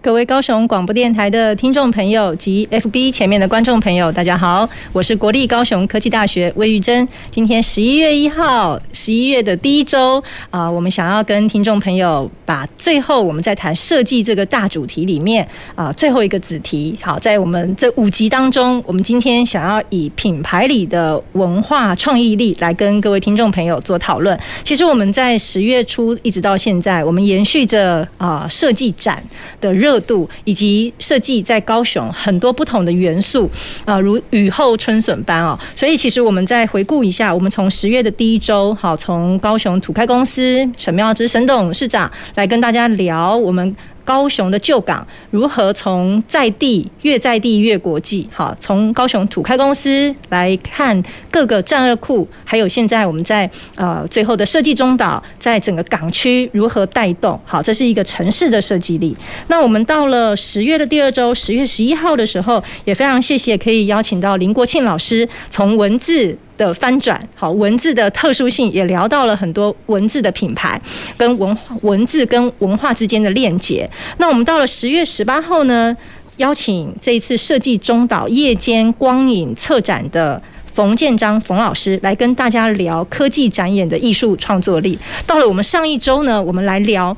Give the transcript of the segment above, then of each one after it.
各位高雄广播电台的听众朋友及 FB 前面的观众朋友，大家好，我是国立高雄科技大学魏玉珍。今天十一月一号，十一月的第一周啊，我们想要跟听众朋友把最后我们在谈设计这个大主题里面啊最后一个子题，好，在我们这五集当中，我们今天想要以品牌里的文化创意力来跟各位听众朋友做讨论。其实我们在十月初一直到现在，我们延续着啊设计展的热。热度以及设计在高雄很多不同的元素啊，如雨后春笋般哦。所以其实我们再回顾一下，我们从十月的第一周，好，从高雄土开公司沈妙之沈董事长来跟大家聊我们。高雄的旧港如何从在地越在地越国际？好，从高雄土开公司来看各个战略库，还有现在我们在呃最后的设计中岛，在整个港区如何带动？好，这是一个城市的设计力。那我们到了十月的第二周，十月十一号的时候，也非常谢谢可以邀请到林国庆老师，从文字。的翻转，好，文字的特殊性也聊到了很多文字的品牌跟文化文字跟文化之间的链接。那我们到了十月十八号呢，邀请这一次设计中岛夜间光影策展的冯建章冯老师来跟大家聊科技展演的艺术创作力。到了我们上一周呢，我们来聊。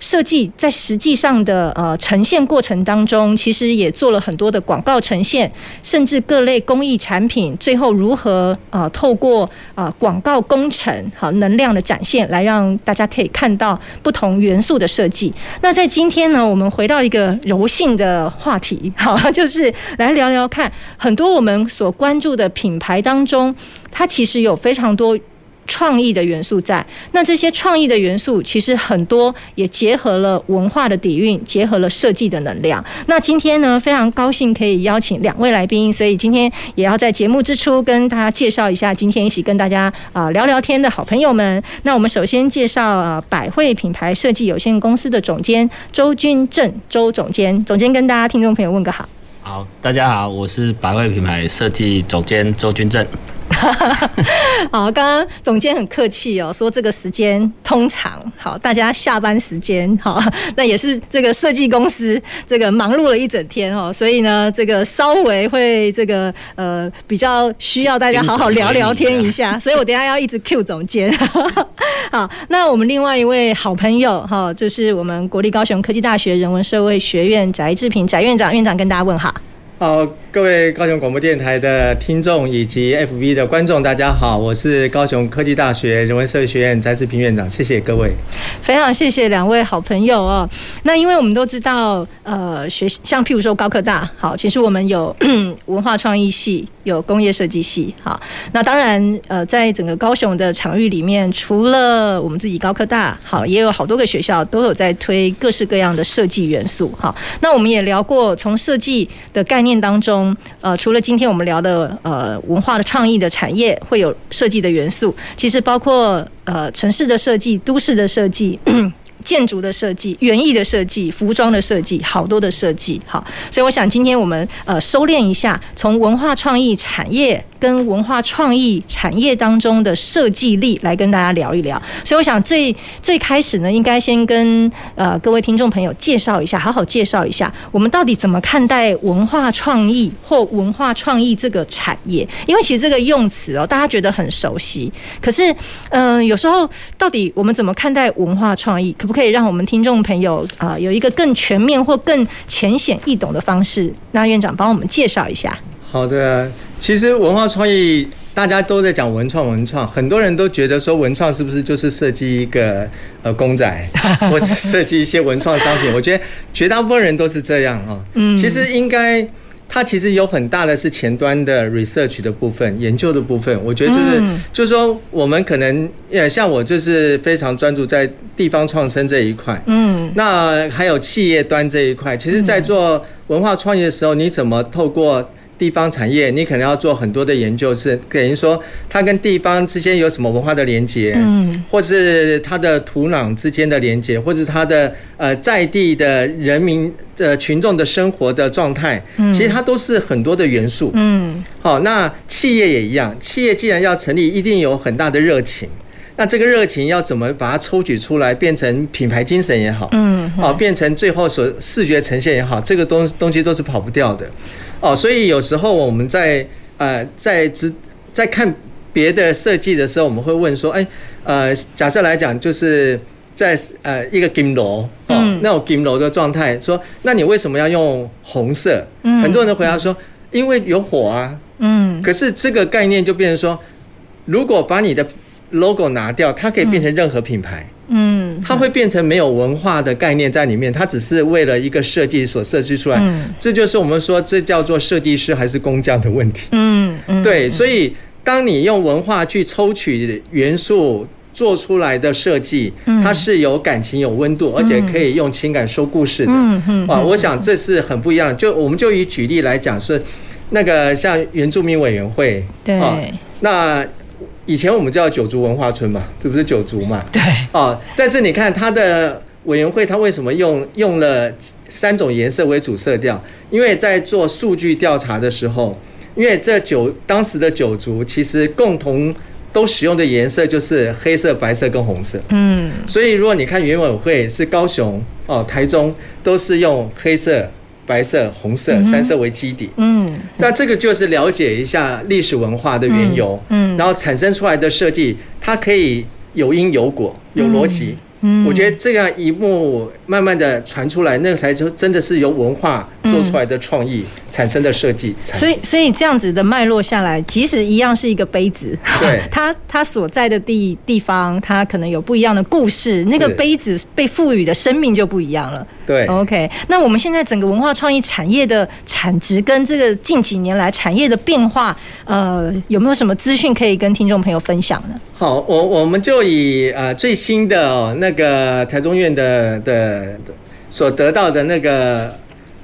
设计在实际上的呃呈现过程当中，其实也做了很多的广告呈现，甚至各类工艺产品最后如何啊、透过啊、广告工程好能量的展现，来让大家可以看到不同元素的设计。那在今天呢，我们回到一个柔性的话题，好，就是来聊聊看很多我们所关注的品牌当中，它其实有非常多。创意的元素在，那这些创意的元素其实很多也结合了文化的底蕴，结合了设计的能量。那今天呢，非常高兴可以邀请两位来宾，所以今天也要在节目之初跟大家介绍一下，今天一起跟大家啊聊聊天的好朋友们。那我们首先介绍啊百汇品牌设计有限公司的总监周君正周总监，总监跟大家听众朋友问个好。好，大家好，我是百汇品牌设计总监周君正。好，刚刚总监很客气哦，说这个时间通常好，大家下班时间好，那也是这个设计公司这个忙碌了一整天哦，所以呢，这个稍微会这个呃比较需要大家好好聊聊天一下，所以我等下要一直 cue 总监。好，那我们另外一位好朋友哈，就是我们国立高雄科技大学人文社会学院翟志平翟院长，院长跟大家问好。好，各位高雄广播电台的听众以及 FB 的观众，大家好，我是高雄科技大学人文社会学院翟志平院长，谢谢各位。非常谢谢两位好朋友哦。那因为我们都知道，呃，学像譬如说高科大，好，其实我们有 文化创意系，有工业设计系，好。那当然，呃，在整个高雄的场域里面，除了我们自己高科大，好，也有好多个学校都有在推各式各样的设计元素，好。那我们也聊过，从设计的概念。面当中，呃，除了今天我们聊的呃文化的创意的产业会有设计的元素，其实包括呃城市的设计、都市的设计、建筑的设计、园艺的设计、服装的设计，好多的设计。好，所以我想今天我们呃收敛一下，从文化创意产业。跟文化创意产业当中的设计力来跟大家聊一聊，所以我想最最开始呢，应该先跟呃各位听众朋友介绍一下，好好介绍一下我们到底怎么看待文化创意或文化创意这个产业，因为其实这个用词哦，大家觉得很熟悉，可是嗯、有时候到底我们怎么看待文化创意，可不可以让我们听众朋友啊、呃、有一个更全面或更浅显易懂的方式？那院长帮我们介绍一下。好的。其实文化创意大家都在讲文创，文创很多人都觉得说文创是不是就是设计一个呃公仔，或者设计一些文创商品？我觉得绝大部分人都是这样啊。嗯，其实应该它其实有很大的是前端的 research 的部分，研究的部分。我觉得就是就是说我们可能呃像我就是非常专注在地方创生这一块。嗯，那还有企业端这一块，其实在做文化创业的时候，你怎么透过地方产业，你可能要做很多的研究，是等于说它跟地方之间有什么文化的连接，嗯，或是它的土壤之间的连接，或是它的呃在地的人民的群众的生活的状态，嗯，其实它都是很多的元素，嗯，好，那企业也一样，企业既然要成立，一定有很大的热情。那这个热情要怎么把它抽取出来，变成品牌精神也好，嗯，哦，变成最后所视觉呈现也好，这个东东西都是跑不掉的，哦，所以有时候我们在呃在直在看别的设计的时候，我们会问说，哎，呃，假设来讲，就是在呃一个金楼哦，那种金楼的状态，说，那你为什么要用红色？嗯，很多人回答说，因为有火啊，嗯，可是这个概念就变成说，如果把你的 logo 拿掉，它可以变成任何品牌。嗯，它会变成没有文化的概念在里面，它只是为了一个设计所设计出来。嗯，这就是我们说这叫做设计师还是工匠的问题。嗯嗯，对，所以当你用文化去抽取元素做出来的设计，它是有感情、有温度，而且可以用情感说故事的。嗯嗯，啊，我想这是很不一样的。就我们就以举例来讲，是那个像原住民委员会。对，那。以前我们叫九族文化村嘛，这不是九族嘛？对。哦，但是你看它的委员会，它为什么用用了三种颜色为主色调？因为在做数据调查的时候，因为这九当时的九族其实共同都使用的颜色就是黑色、白色跟红色。嗯。所以如果你看原委会是高雄、哦台中都是用黑色。白色、红色三色为基底，嗯，那这个就是了解一下历史文化的缘由，嗯，然后产生出来的设计，它可以有因有果，有逻辑。嗯，我觉得这样一幕慢慢的传出来，那个才就真的是由文化做出来的创意产生的设计。所以，所以这样子的脉络下来，即使一样是一个杯子，对，它它所在的地地方，它可能有不一样的故事，那个杯子被赋予的生命就不一样了。对，OK。那我们现在整个文化创意产业的产值跟这个近几年来产业的变化，呃，有没有什么资讯可以跟听众朋友分享呢？好，我我们就以呃最新的哦那个台中院的的所得到的那个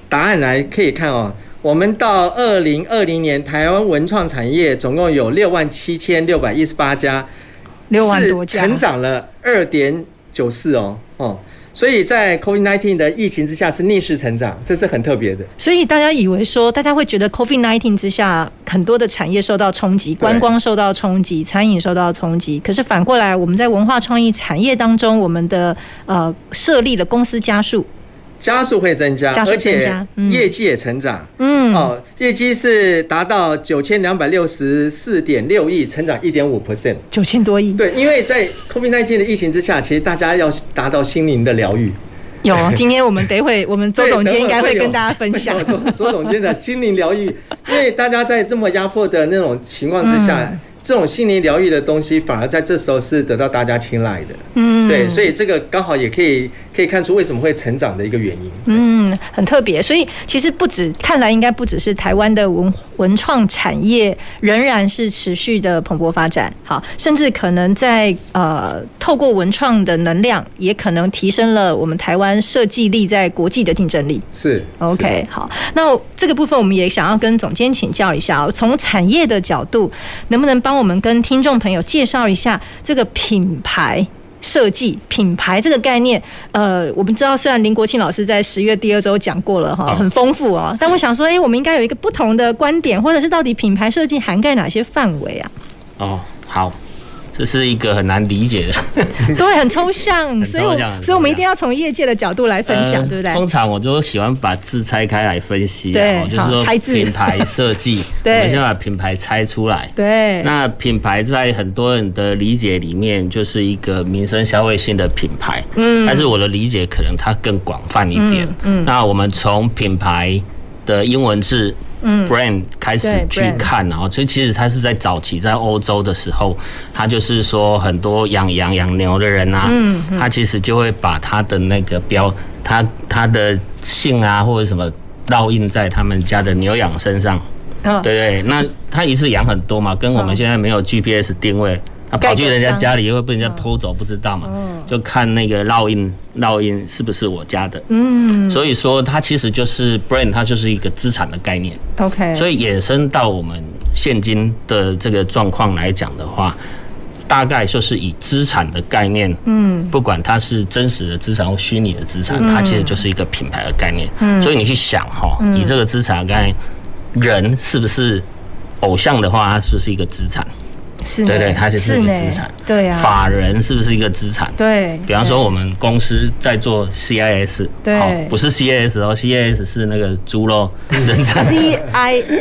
答案来可以看哦，我们到二零二零年台湾文创产业总共有六万七千六百一十八家，六万多家，成长了二点九四哦哦。所以在 COVID-19 的疫情之下是逆势成长，这是很特别的。所以大家以为说，大家会觉得 COVID-19 之下很多的产业受到冲击，观光受到冲击，餐饮受到冲击。可是反过来，我们在文化创意产业当中，我们的呃设立的公司家数。加速会增加，而且业绩也成长。嗯，哦，业绩是达到九千两百六十四点六亿，成长一点五 percent，九千多亿。对，因为在 COVID-19 的疫情之下，其实大家要达到心灵的疗愈。有，今天我们等一会，我们周总监应该会跟大家分享周周 总监的心灵疗愈，因为大家在这么压迫的那种情况之下。嗯这种心灵疗愈的东西，反而在这时候是得到大家青睐的。嗯，对，所以这个刚好也可以可以看出为什么会成长的一个原因。嗯，很特别。所以其实不止，看来应该不只是台湾的文文创产业仍然是持续的蓬勃发展。好，甚至可能在呃透过文创的能量，也可能提升了我们台湾设计力在国际的竞争力。是，OK，好。那这个部分我们也想要跟总监请教一下，从产业的角度，能不能帮我们跟听众朋友介绍一下这个品牌设计、品牌这个概念。呃，我们知道，虽然林国庆老师在十月第二周讲过了哈，很丰富哦，但我想说，哎，我们应该有一个不同的观点，或者是到底品牌设计涵盖哪些范围啊？哦，好。这是一个很难理解的，对，很抽象，所以我所以我们一定要从业界的角度来分享，对不对？通常我都喜欢把字拆开来分析，对，就是说品牌设计，对，我们先把品牌拆出来，对。那品牌在很多人的理解里面，就是一个民生消费性的品牌，嗯，但是我的理解可能它更广泛一点，嗯。那我们从品牌的英文字。嗯，brand 开始去看，然后所以其实他是在早期在欧洲的时候，他就是说很多养羊养牛的人啊，嗯，他其实就会把他的那个标，他他的姓啊或者什么烙印在他们家的牛羊身上，对对，那他一次养很多嘛，跟我们现在没有 GPS 定位。他跑去人家家里，又会被人家偷走，不知道嘛？就看那个烙印，烙印是不是我家的？嗯，所以说它其实就是 brand，它就是一个资产的概念。OK，所以衍生到我们现今的这个状况来讲的话，大概就是以资产的概念，嗯，不管它是真实的资产或虚拟的资产，它其实就是一个品牌的概念。嗯，所以你去想哈，以这个资产的概念，人是不是偶像的话，它是不是一个资产？是，对对，它就是一个资产。对啊，法人是不是一个资产？对。比方说，我们公司在做 CIS，对，不是 CAS 哦，CIS 是那个猪肉人才。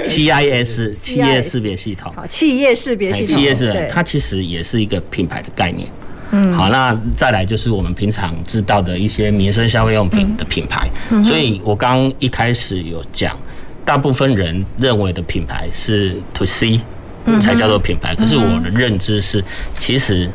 CICIS 企业识别系统。好，企业识别系统。企业是，它其实也是一个品牌的概念。嗯。好，那再来就是我们平常知道的一些民生消费用品的品牌。嗯。所以我刚一开始有讲，大部分人认为的品牌是 To C。才叫做品牌。可是我的认知是，其实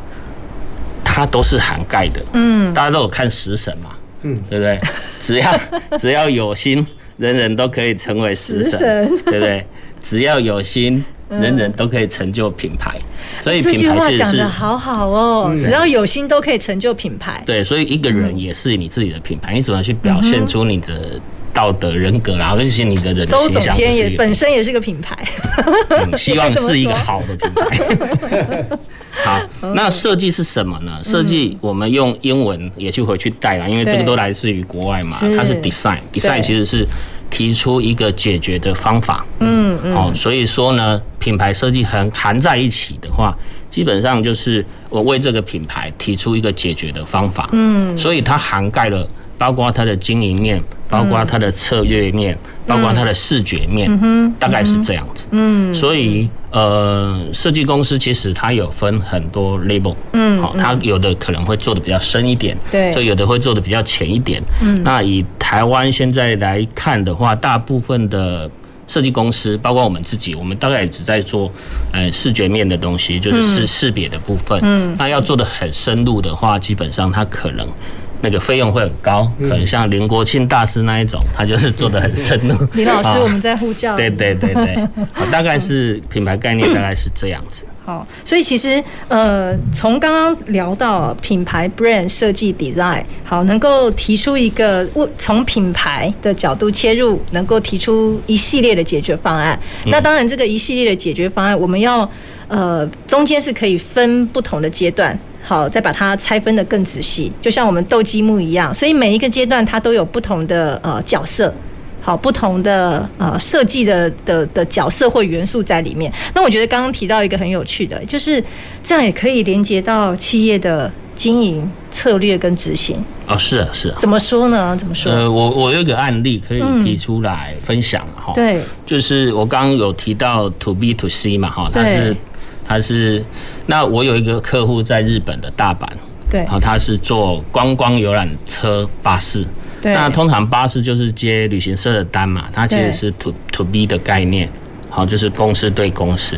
它都是涵盖的。嗯，大家都有看食神嘛，嗯，对不对？只要只要有心，人人都可以成为食神，对不对？只要有心，人人都可以成就品牌。所以品牌其实是好好哦，只要有心都可以成就品牌。对，所以一个人也是你自己的品牌，你怎么去表现出你的？道德人格啦，而且你的人形象，周总监也本身也是个品牌，希望是一个好的品牌。好，那设计是什么呢？设计我们用英文也去回去带了，因为这个都来自于国外嘛，它是 design，design 其实是提出一个解决的方法。嗯嗯，哦，所以说呢，品牌设计含含在一起的话，基本上就是我为这个品牌提出一个解决的方法。嗯，所以它涵盖了。包括它的经营面，包括它的策略面，嗯、包括它的视觉面，嗯、大概是这样子。嗯，所以呃，设计公司其实它有分很多 label，嗯，好，它有的可能会做的比较深一点，对，所以有的会做的比较浅一点。嗯，那以台湾现在来看的话，大部分的设计公司，包括我们自己，我们大概也只在做呃视觉面的东西，就是识识别的部分。嗯，那要做的很深入的话，基本上它可能。那个费用会很高，可能像林国庆大师那一种，他就是做的很深入。林老师，我们在呼叫。对对对对，大概是品牌概念，大概是这样子。好，所以其实呃，从刚刚聊到品牌 brand 设计 design，好，能够提出一个从品牌的角度切入，能够提出一系列的解决方案。那当然，这个一系列的解决方案，我们要呃中间是可以分不同的阶段。好，再把它拆分的更仔细，就像我们斗积木一样，所以每一个阶段它都有不同的呃角色，好，不同的呃设计的的的角色或元素在里面。那我觉得刚刚提到一个很有趣的，就是这样也可以连接到企业的经营策略跟执行。哦，是啊，是啊。怎么说呢？怎么说？呃，我我有一个案例可以提出来分享哈。对，就是我刚刚有提到 to B to C 嘛哈，它是。他是，那我有一个客户在日本的大阪，对，然后他是做观光游览车巴士，对，那通常巴士就是接旅行社的单嘛，它其实是 to to B 的概念，好，就是公司对公司。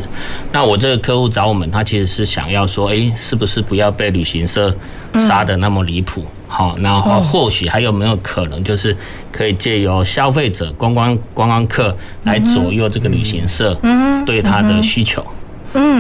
那我这个客户找我们，他其实是想要说，哎，是不是不要被旅行社杀的那么离谱？好，然后或许还有没有可能，就是可以借由消费者观光观光客来左右这个旅行社，嗯，对他的需求。嗯，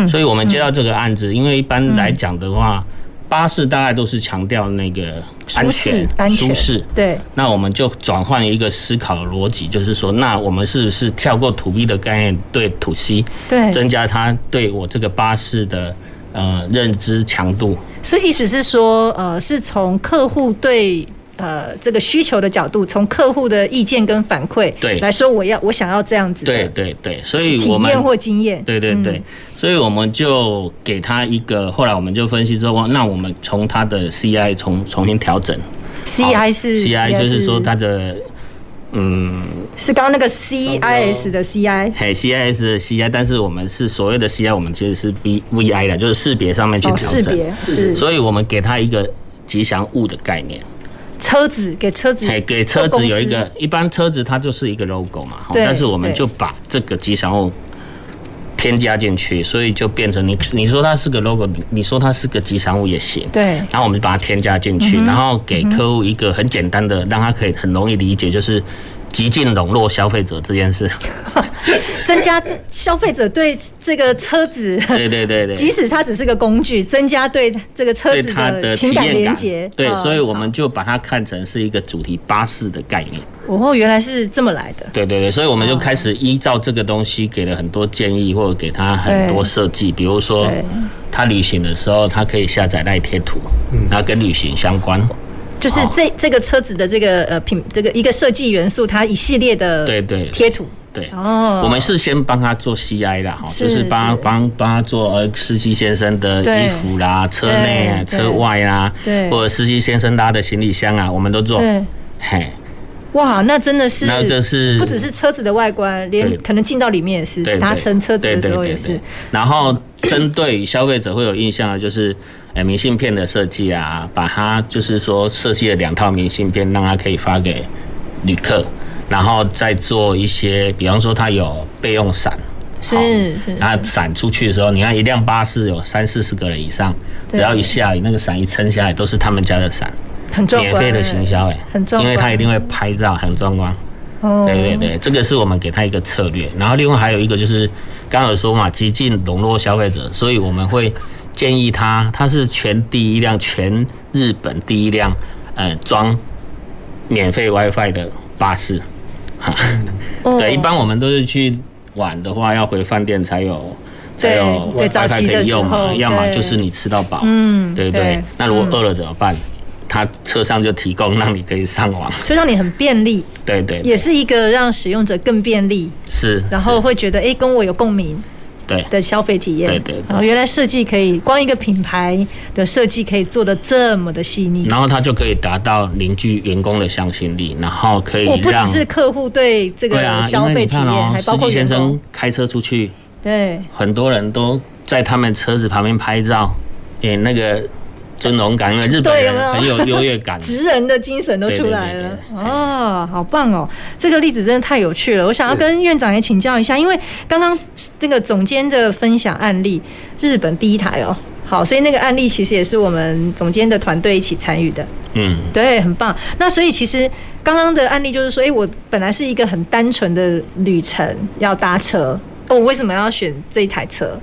所以我们接到这个案子，因为一般来讲的话，巴士大概都是强调那个安全、舒适。对。那我们就转换一个思考的逻辑，就是说，那我们是不是跳过 To B 的概念，对 To C，对，增加他对我这个巴士的呃认知强度？所以意思是说，呃，是从客户对。呃，这个需求的角度，从客户的意见跟反馈对。来说，我要我想要这样子，对对对，所以我们体验或经验，对对对，所以我们就给他一个，后来我们就分析之后，那我们从他的 CI 重重新调整，CI 是 CI 就是说他的嗯，是刚刚那个 CIS 的 CI，嘿 CIS 的 CI，但是我们是所谓的 CI，我们其实是 V VI 的，就是识别上面去调整，是，所以我们给他一个吉祥物的概念。车子给车子，给给车子有一个，一般车子它就是一个 logo 嘛，但是我们就把这个吉祥物添加进去，所以就变成你你说它是个 logo，你你说它是个吉祥物也行，对，然后我们就把它添加进去，然后给客户一个很简单的，让他可以很容易理解，就是极尽笼络消费者这件事。增加消费者对这个车子，对对对对，即使它只是个工具，增加对这个车子的情感连接。对，所以我们就把它看成是一个主题巴士的概念。哦，原来是这么来的。对对对，所以我们就开始依照这个东西给了很多建议，或者给他很多设计，比如说他旅行的时候，他可以下载赖贴图，然后跟旅行相关。就是这这个车子的这个呃品这个一个设计元素，它一系列的对对。贴图。对。哦，我们是先帮他做 CI 啦，哈，就是帮帮帮他做呃司机先生的衣服啦、车内啊、车外啊，对，或者司机先生拉的行李箱啊，我们都做。嘿，哇，那真的是，那这是不只是车子的外观，连可能进到里面也是搭乘车子的时候也是。然后针对消费者会有印象的就是。呃，明信片的设计啊，把它就是说设计了两套明信片，让它可以发给旅客，然后再做一些，比方说它有备用伞，是，那伞出去的时候，你看一辆巴士有三四十个人以上，只要一下雨，那个伞一撑下来都是他们家的伞，很壮观，免费的行销哎，很壮观，因为他一定会拍照，很壮观。哦，对对对，这个是我们给他一个策略，然后另外还有一个就是刚刚有说嘛，极尽笼络消费者，所以我们会。建议他，他是全第一辆，全日本第一辆，呃，装免费 WiFi 的巴士。对，一般我们都是去玩的话，要回饭店才有才有 WiFi 可以用嘛，要么就是你吃到饱。嗯，对对。那如果饿了怎么办？他车上就提供让你可以上网，就让你很便利。对对，也是一个让使用者更便利。是，然后会觉得哎，跟我有共鸣。对。的消费体验，对对，然后原来设计可以光一个品牌的设计可以做的这么的细腻，然后它就可以达到凝聚员工的向心力，然后可以我不只是客户对这个消费体验，还包括先生开车出去，对，很多人都在他们车子旁边拍照，诶，那个。尊荣感，因为日本人很有 优越感，职人的精神都出来了。哦，好棒哦！这个例子真的太有趣了，我想要跟院长也请教一下，因为刚刚这个总监的分享案例，日本第一台哦，好，所以那个案例其实也是我们总监的团队一起参与的，嗯，对，很棒。那所以其实刚刚的案例就是说，哎，我本来是一个很单纯的旅程要搭车，哦，我为什么要选这一台车？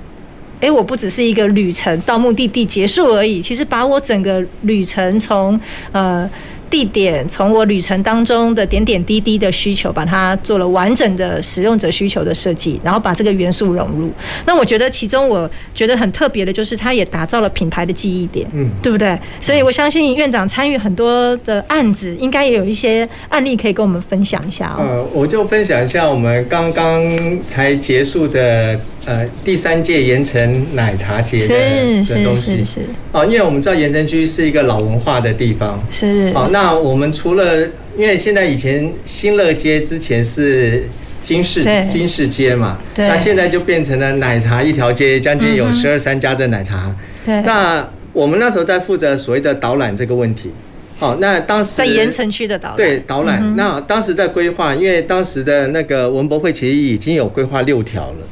哎，我不只是一个旅程到目的地结束而已，其实把我整个旅程从呃。地点从我旅程当中的点点滴滴的需求，把它做了完整的使用者需求的设计，然后把这个元素融入。那我觉得其中我觉得很特别的就是，它也打造了品牌的记忆点，嗯，对不对？所以我相信院长参与很多的案子，应该也有一些案例可以跟我们分享一下哦。呃，我就分享一下我们刚刚才结束的呃第三届盐城奶茶节的是是是是是哦，因为我们知道盐城区是一个老文化的地方，是哦那。我们除了，因为现在以前新乐街之前是金市金市街嘛，对，那现在就变成了奶茶一条街，将近有十二三家的奶茶。对，那我们那时候在负责所谓的导览这个问题。好，那当时在盐城区的导览，对导览。那当时在规划，因为当时的那个文博会其实已经有规划六条了，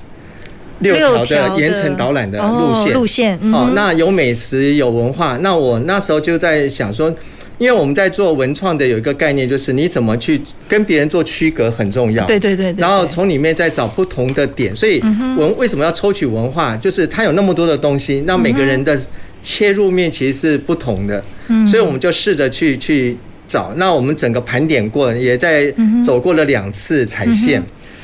六条的盐城导览的路线路线。哦，那有美食有文化，那我那时候就在想说。因为我们在做文创的有一个概念，就是你怎么去跟别人做区隔很重要。对对对。然后从里面再找不同的点，所以文为什么要抽取文化？就是它有那么多的东西，那每个人的切入面其实是不同的。所以我们就试着去去找。那我们整个盘点过，也在走过了两次踩线，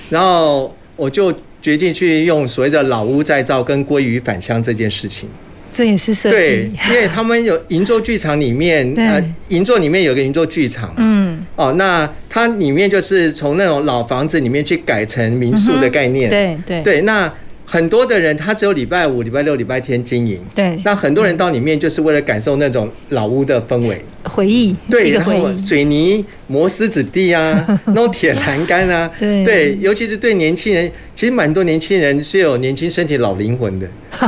然后我就决定去用所谓的老屋再造跟鲑鱼返乡这件事情。这也是设计，对，因为他们有银座剧场里面，呃，银座里面有个银座剧场，嗯，哦，那它里面就是从那种老房子里面去改成民宿的概念，对对。对，那。很多的人他只有礼拜五、礼拜六、礼拜天经营。对。那很多人到里面就是为了感受那种老屋的氛围、回忆。对，然后水泥磨石子地啊，那种铁栏杆啊。对。对，尤其是对年轻人，其实蛮多年轻人是有年轻身体、老灵魂的。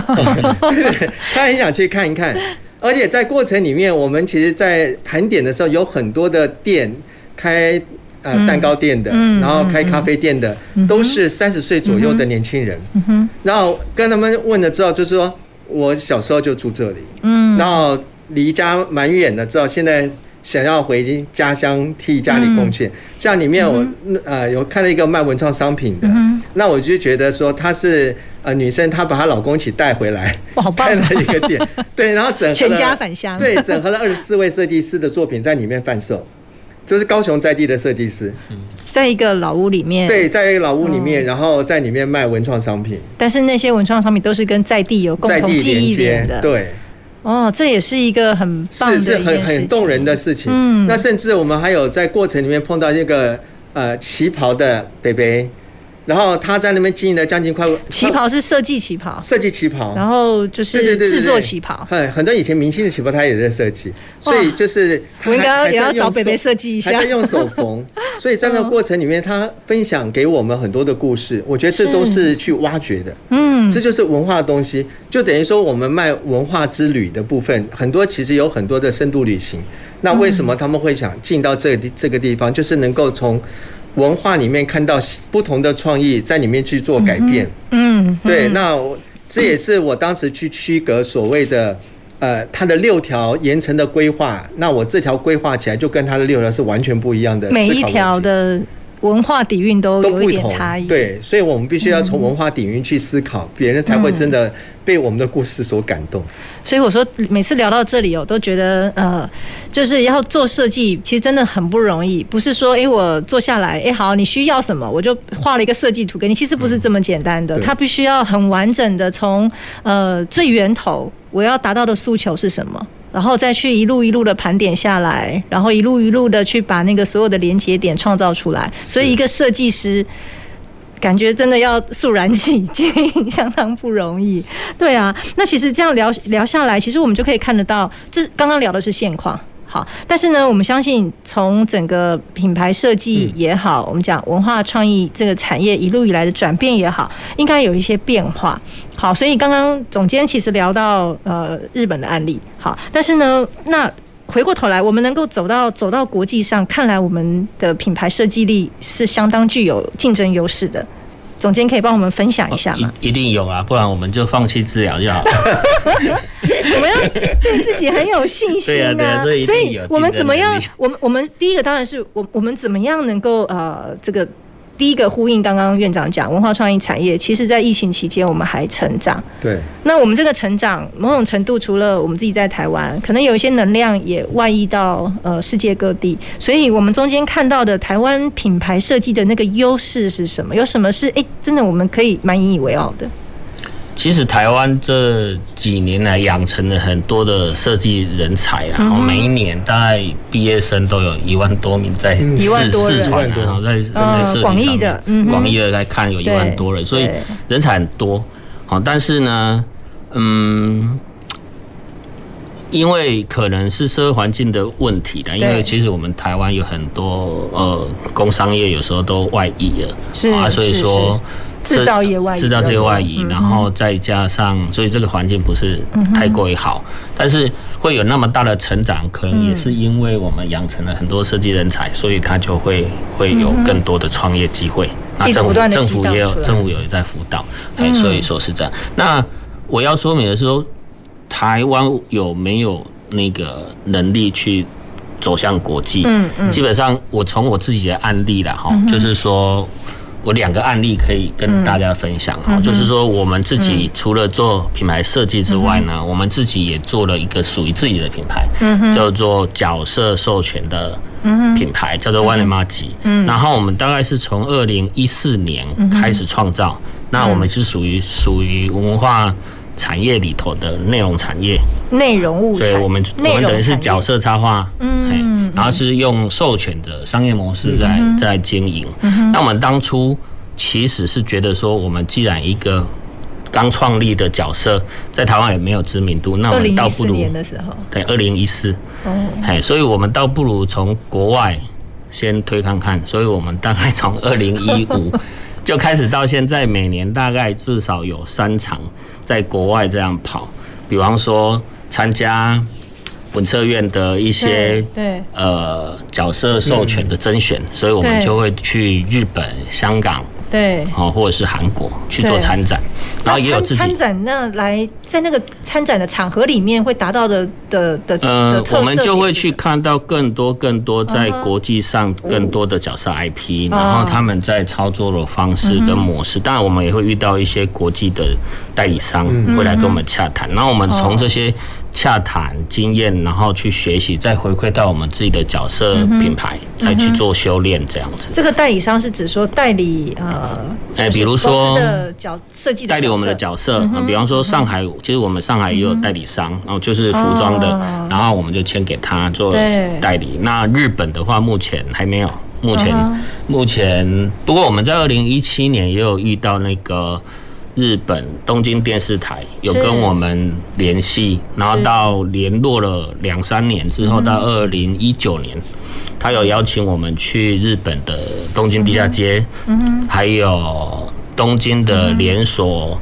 他很想去看一看，而且在过程里面，我们其实，在盘点的时候，有很多的店开。呃，蛋糕店的，然后开咖啡店的，都是三十岁左右的年轻人。然后跟他们问了之后，就是说我小时候就住这里，嗯。然后离家蛮远的，知道现在想要回家乡替家里贡献。像里面我呃有看了一个卖文创商品的，那我就觉得说她是呃女生，她把她老公一起带回来，开了一个店，对，然后整合全家返乡，对，整合了二十四位设计师的作品在里面贩售。就是高雄在地的设计师，在一个老屋里面，对，在一个老屋里面，然后在里面卖文创商品。但是那些文创商品都是跟在地有共同记忆连的，对。哦，这也是一个很棒的，是是很很动人的事情。嗯，那甚至我们还有在过程里面碰到一个呃旗袍的北北。然后他在那边经营了将近快旗袍是设计旗袍，设计旗袍，然后就是制作旗袍。对，很多以前明星的旗袍他也在设计，所以就是他应该也要找北北设计一下，还在用手缝。所以在那个过程里面，他分享给我们很多的故事，我觉得这都是去挖掘的。嗯，这就是文化的东西，就等于说我们卖文化之旅的部分，很多其实有很多的深度旅行。那为什么他们会想进到这个地这个地方，就是能够从。文化里面看到不同的创意，在里面去做改变。嗯，嗯对，那这也是我当时去区隔所谓的呃，它的六条盐城的规划。那我这条规划起来就跟它的六条是完全不一样的。每一条的。文化底蕴都有一点差异，对，所以我们必须要从文化底蕴去思考，别人才会真的被我们的故事所感动。所以我说，每次聊到这里，我都觉得，呃，就是要做设计，其实真的很不容易。不是说，哎，我坐下来，哎，好，你需要什么，我就画了一个设计图给你。其实不是这么简单的，它必须要很完整的从呃最源头，我要达到的诉求是什么。然后再去一路一路的盘点下来，然后一路一路的去把那个所有的连接点创造出来。所以一个设计师，感觉真的要肃然起敬，相当不容易。对啊，那其实这样聊聊下来，其实我们就可以看得到，这刚刚聊的是现况。好，但是呢，我们相信从整个品牌设计也好，嗯、我们讲文化创意这个产业一路以来的转变也好，应该有一些变化。好，所以刚刚总监其实聊到呃日本的案例，好，但是呢，那回过头来，我们能够走到走到国际上，看来我们的品牌设计力是相当具有竞争优势的。总监可以帮我们分享一下吗？一定有啊，不然我们就放弃治疗就好了。我们要对自己很有信心啊，对啊，对啊，所以我们怎么样？我们我们第一个当然是我我们怎么样能够呃这个。第一个呼应刚刚院长讲，文化创意产业，其实在疫情期间我们还成长。对。那我们这个成长，某种程度除了我们自己在台湾，可能有一些能量也外溢到呃世界各地。所以我们中间看到的台湾品牌设计的那个优势是什么？有什么是哎、欸，真的我们可以蛮引以为傲的？其实台湾这几年来养成了很多的设计人才，然后每一年大概毕业生都有一万多名在四四川，然后在在设计上，广义的，广义的来看有一万多人，所以人才很多。好，但是呢，嗯，因为可能是社会环境的问题的，因为其实我们台湾有很多呃工商业有时候都外移了，是啊，所以说。制造业外移，制造这个外移，然后再加上，所以这个环境不是太过于好，但是会有那么大的成长，可能也是因为我们养成了很多设计人才，所以他就会会有更多的创业机会。那政府政府也有政府有在辅导，哎，所以说是这样。那我要说明的是说，台湾有没有那个能力去走向国际？嗯嗯，基本上我从我自己的案例了，哈，就是说。我两个案例可以跟大家分享。哈，就是说我们自己除了做品牌设计之外呢，我们自己也做了一个属于自己的品牌，叫做角色授权的品牌，叫做 WANEMAJI。然后我们大概是从二零一四年开始创造，那我们是属于属于文化产业里头的内容产业，内容物，所以我们我们等于是角色插画，嗯，然后是用授权的商业模式在在经营。那我们当初其实是觉得说，我们既然一个刚创立的角色在台湾也没有知名度，那我们倒不如对二零一四，哦，哎，所以我们倒不如从国外先推看看，所以我们大概从二零一五。就开始到现在，每年大概至少有三场在国外这样跑，比方说参加文策院的一些对呃角色授权的甄选，所以我们就会去日本、香港、对，好，或者是韩国去做参展，然后也有自己参展。那来在那个参展的场合里面会达到的的的呃，我们就会去看到更多更多在国际上更多的角色 IP，然后他们在操作的方式跟模式。当然，我们也会遇到一些国际的代理商会来跟我们洽谈，然后我们从这些。洽谈经验，然后去学习，再回馈到我们自己的角色品牌，嗯、再去做修炼，这样子。这个代理商是指说代理呃，哎，比如说的角设计代理我们的角色，嗯嗯、比方说上海，其实我们上海也有代理商，然后就是服装的，哦、然后我们就签给他做代理。那日本的话，目前还没有，目前、嗯、目前，不过我们在二零一七年也有遇到那个。日本东京电视台有跟我们联系，然后到联络了两三年之后，到二零一九年，他有邀请我们去日本的东京地下街，还有东京的连锁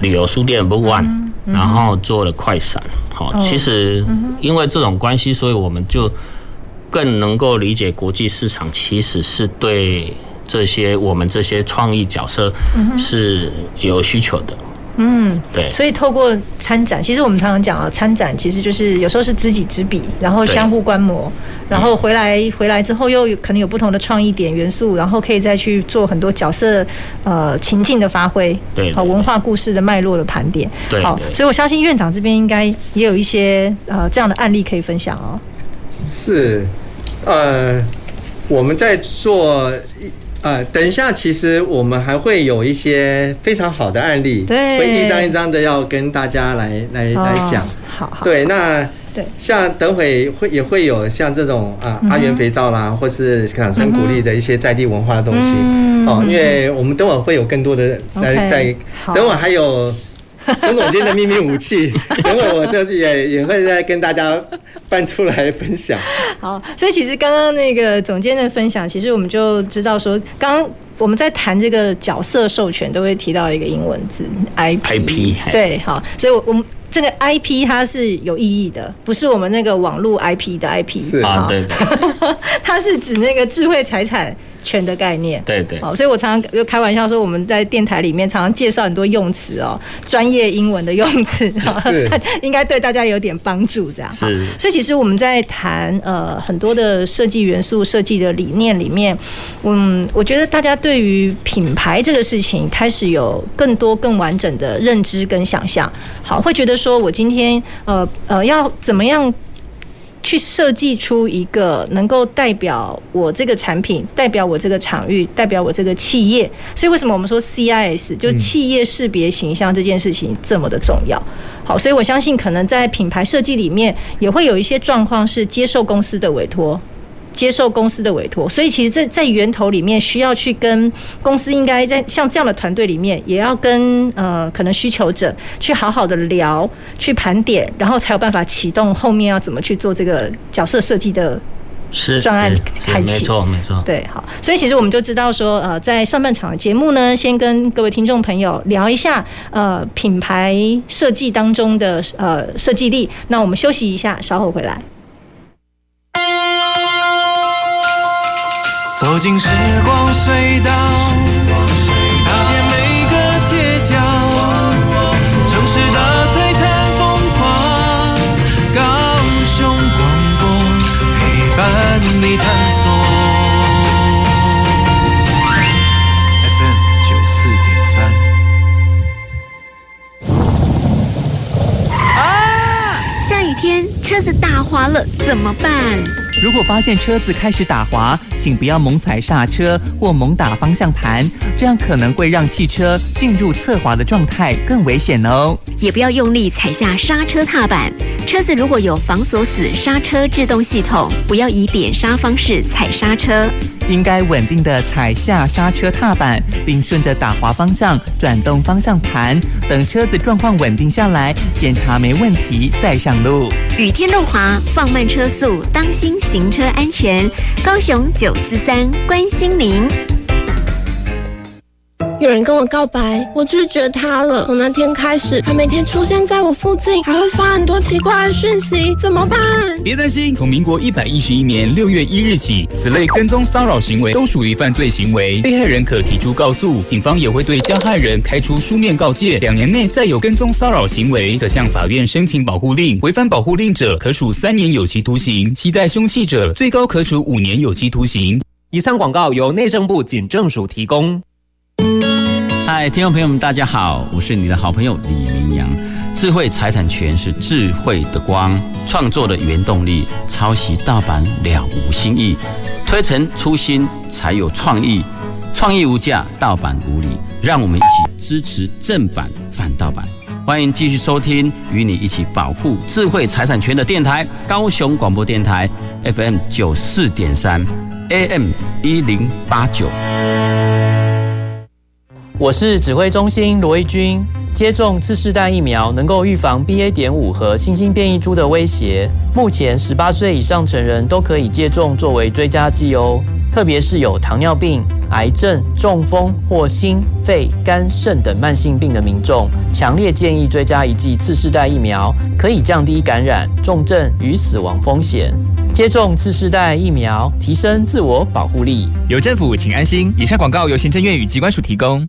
旅游书店 Book One，然后做了快闪。好，其实因为这种关系，所以我们就更能够理解国际市场其实是对。这些我们这些创意角色是有需求的，嗯，对，所以透过参展，其实我们常常讲啊，参展其实就是有时候是知己知彼，然后相互观摩，然后回来回来之后又可能有不同的创意点元素，然后可以再去做很多角色呃情境的发挥，对，好文化故事的脉络的盘点，对，好，所以我相信院长这边应该也有一些呃这样的案例可以分享哦。是，呃，我们在做。呃，等一下，其实我们还会有一些非常好的案例，对，会一张一张的要跟大家来来来讲。好，好，对，那对，像等会会也会有像这种啊阿元肥皂啦，或是掌声鼓励的一些在地文化的东西。哦，因为我们等会会有更多的来在，等会还有。陈总监的秘密武器，等会我就是也也会再跟大家搬出来分享。好，所以其实刚刚那个总监的分享，其实我们就知道说，刚刚我们在谈这个角色授权，都会提到一个英文字 IP。对，好，所以我们这个 IP 它是有意义的，不是我们那个网络 IP 的 IP。是啊，对。它是指那个智慧财产。权的概念，对对，好，所以我常常就开玩笑说，我们在电台里面常常介绍很多用词哦，专业英文的用词，是 应该对大家有点帮助，这样。是，所以其实我们在谈呃很多的设计元素、设计的理念里面，嗯，我觉得大家对于品牌这个事情开始有更多更完整的认知跟想象，好，会觉得说我今天呃呃要怎么样？去设计出一个能够代表我这个产品、代表我这个场域、代表我这个企业，所以为什么我们说 CIS 就是企业识别形象这件事情这么的重要？好，所以我相信可能在品牌设计里面也会有一些状况是接受公司的委托。接受公司的委托，所以其实，在在源头里面，需要去跟公司应该在像这样的团队里面，也要跟呃可能需求者去好好的聊，去盘点，然后才有办法启动后面要怎么去做这个角色设计的专案开启。没错，没错。对，好，所以其实我们就知道说，呃，在上半场的节目呢，先跟各位听众朋友聊一下呃品牌设计当中的呃设计力。那我们休息一下，稍后回来。走进时光隧道，踏遍每个街角，城市的璀璨风光，高雄广播陪伴你探索。FM 九四点三。啊！下雨天车子打滑了怎么办？如果发现车子开始打滑，请不要猛踩刹车或猛打方向盘，这样可能会让汽车进入侧滑的状态，更危险哦。也不要用力踩下刹车踏板。车子如果有防锁死刹车制动系统，不要以点刹方式踩刹车。应该稳定的踩下刹车踏板，并顺着打滑方向转动方向盘，等车子状况稳定下来，检查没问题再上路。雨天路滑，放慢车速，当心行车安全。高雄九四三关心您。有人跟我告白，我拒绝他了。从那天开始，他每天出现在我附近，还会发很多奇怪的讯息，怎么办？别担心，从民国一百一十一年六月一日起，此类跟踪骚扰行为都属于犯罪行为，被害人可提出告诉，警方也会对加害人开出书面告诫，两年内再有跟踪骚扰行为，可向法院申请保护令，违反保护令者可处三年有期徒刑，携带凶器者最高可处五年有期徒刑。以上广告由内政部警政署提供。嗨，听众朋友们，大家好，我是你的好朋友李明阳。智慧财产权是智慧的光，创作的原动力。抄袭盗版了无新意，推陈出新才有创意。创意无价，盗版无理。让我们一起支持正版，反盗版。欢迎继续收听，与你一起保护智慧财产权的电台——高雄广播电台 FM 九四点三，AM 一零八九。我是指挥中心罗一军。接种次世代疫苗能够预防 BA. 点五和新兴变异株的威胁。目前十八岁以上成人都可以接种作为追加剂哦。特别是有糖尿病、癌症、中风或心肺肝肾等慢性病的民众，强烈建议追加一剂次世代疫苗，可以降低感染、重症与死亡风险。接种次世代疫苗，提升自我保护力。有政府，请安心。以上广告由行政院与机关署提供。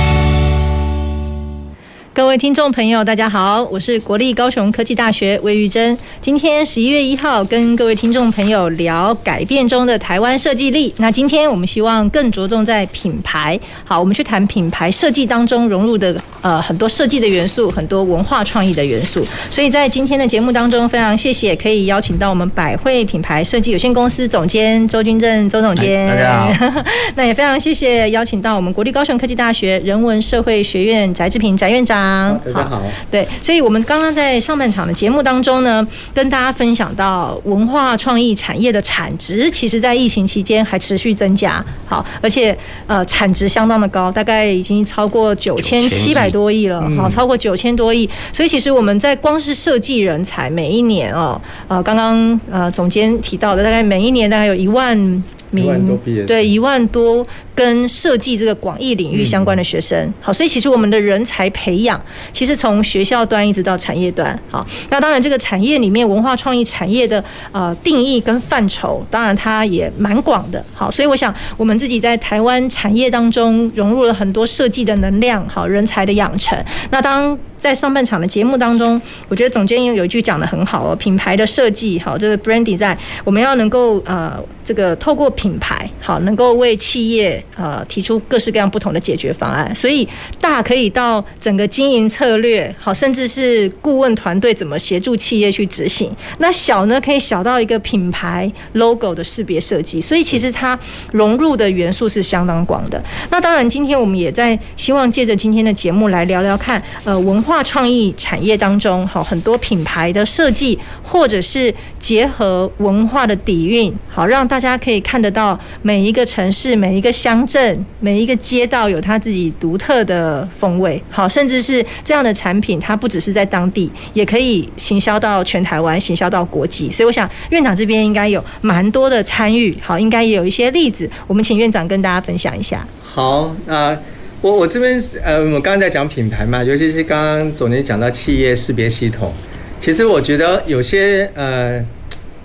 各位听众朋友，大家好，我是国立高雄科技大学魏玉珍。今天十一月一号，跟各位听众朋友聊改变中的台湾设计力。那今天我们希望更着重在品牌。好，我们去谈品牌设计当中融入的呃很多设计的元素，很多文化创意的元素。所以在今天的节目当中，非常谢谢可以邀请到我们百惠品牌设计有限公司总监周君正周总监。大家好。那也非常谢谢邀请到我们国立高雄科技大学人文社会学院翟志平翟院长。大家好，对，所以我们刚刚在上半场的节目当中呢，跟大家分享到文化创意产业的产值，其实在疫情期间还持续增加，好，而且呃产值相当的高，大概已经超过九千七百多亿了，好，超过九千多亿，所以其实我们在光是设计人才，每一年哦，呃，刚刚呃总监提到的，大概每一年大概有一万。一万多对，一万多跟设计这个广义领域相关的学生，好，所以其实我们的人才培养，其实从学校端一直到产业端，好，那当然这个产业里面文化创意产业的呃定义跟范畴，当然它也蛮广的，好，所以我想我们自己在台湾产业当中融入了很多设计的能量，好，人才的养成，那当。在上半场的节目当中，我觉得总监有有一句讲得很好哦，品牌的设计好，这个 brand design，我们要能够呃这个透过品牌好，能够为企业呃提出各式各样不同的解决方案。所以大可以到整个经营策略好，甚至是顾问团队怎么协助企业去执行。那小呢，可以小到一个品牌 logo 的识别设计。所以其实它融入的元素是相当广的。那当然，今天我们也在希望借着今天的节目来聊聊看呃文化。文化创意产业当中，好很多品牌的设计，或者是结合文化的底蕴，好让大家可以看得到每一个城市、每一个乡镇、每一个街道有它自己独特的风味，好，甚至是这样的产品，它不只是在当地，也可以行销到全台湾，行销到国际。所以，我想院长这边应该有蛮多的参与，好，应该也有一些例子，我们请院长跟大家分享一下。好，那。我我这边呃，我刚刚在讲品牌嘛，尤其是刚刚总监讲到企业识别系统，其实我觉得有些呃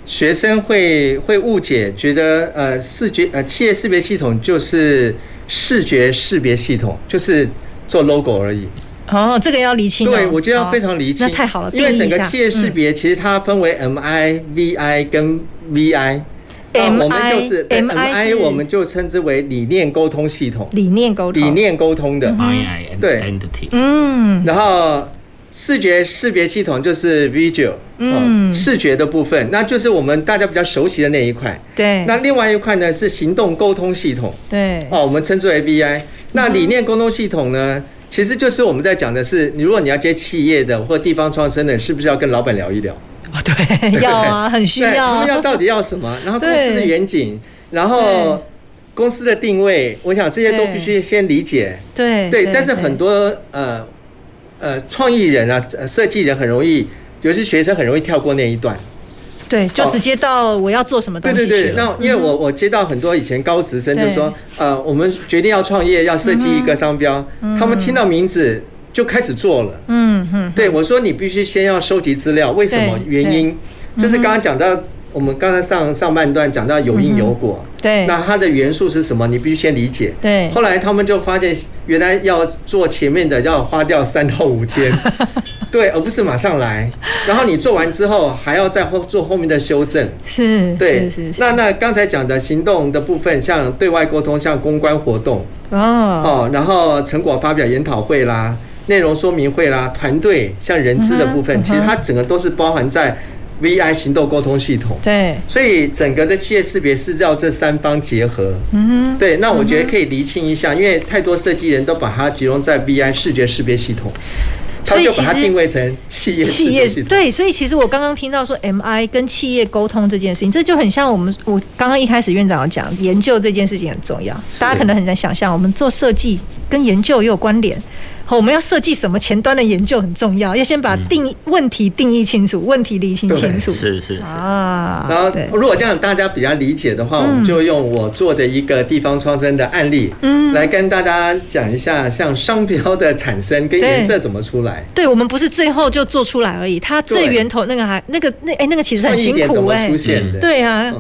学生会会误解，觉得呃视觉呃企业识别系统就是视觉识别系统，就是做 logo 而已。哦，这个要厘清。对，我觉得要非常厘清。那太好了，因为整个企业识别其实它分为 MI、VI 跟 VI。M I 就是 M I，我们就称之为理念沟通系统。理念沟通，理念沟通的。I I 对，嗯。然后视觉识别系统就是 visual，嗯，视觉的部分，那就是我们大家比较熟悉的那一块。对。那另外一块呢是行动沟通系统。对。哦，我们称之为 VI。那理念沟通系统呢，其实就是我们在讲的是，你如果你要接企业的或地方创生的，是不是要跟老板聊一聊？哦，对，要啊，很需要。他们要到底要什么？然后公司的远景，然后公司的定位，我想这些都必须先理解。对。对，但是很多呃。呃，创意人啊，设计人很容易，尤其学生很容易跳过那一段，对，就直接到我要做什么东西。对对对，那因为我我接到很多以前高职生就说，呃，我们决定要创业，要设计一个商标，他们听到名字就开始做了。嗯哼，对，我说你必须先要收集资料，为什么原因？就是刚刚讲到。我们刚才上上半段讲到有因有果，嗯、对，那它的元素是什么？你必须先理解。对，后来他们就发现，原来要做前面的要花掉三到五天，对，而不是马上来。然后你做完之后，还要再后做后面的修正。是，对，是是是。那那刚才讲的行动的部分，像对外沟通，像公关活动哦，哦，然后成果发表研讨会啦，内容说明会啦，团队像人资的部分，其实它整个都是包含在。VI 行动沟通系统，对，所以整个的企业识别是要这三方结合，嗯哼，对，那我觉得可以厘清一下，因为太多设计人都把它集中在 VI 视觉识别系统，他就把它定位成企业企业对，所以其实我刚刚听到说 MI 跟企业沟通这件事情，这就很像我们我刚刚一开始院长讲研究这件事情很重要，大家可能很难想象，我们做设计跟研究也有关联。好，我们要设计什么前端的研究很重要，要先把定问题定义清楚，问题理清清楚。是是是啊。然后，如果这样大家比较理解的话，我们就用我做的一个地方创生的案例，嗯，来跟大家讲一下，像商标的产生跟颜色怎么出来。对，我们不是最后就做出来而已，它最源头那个还那个那哎那个其实很辛苦哎。出现的。对啊。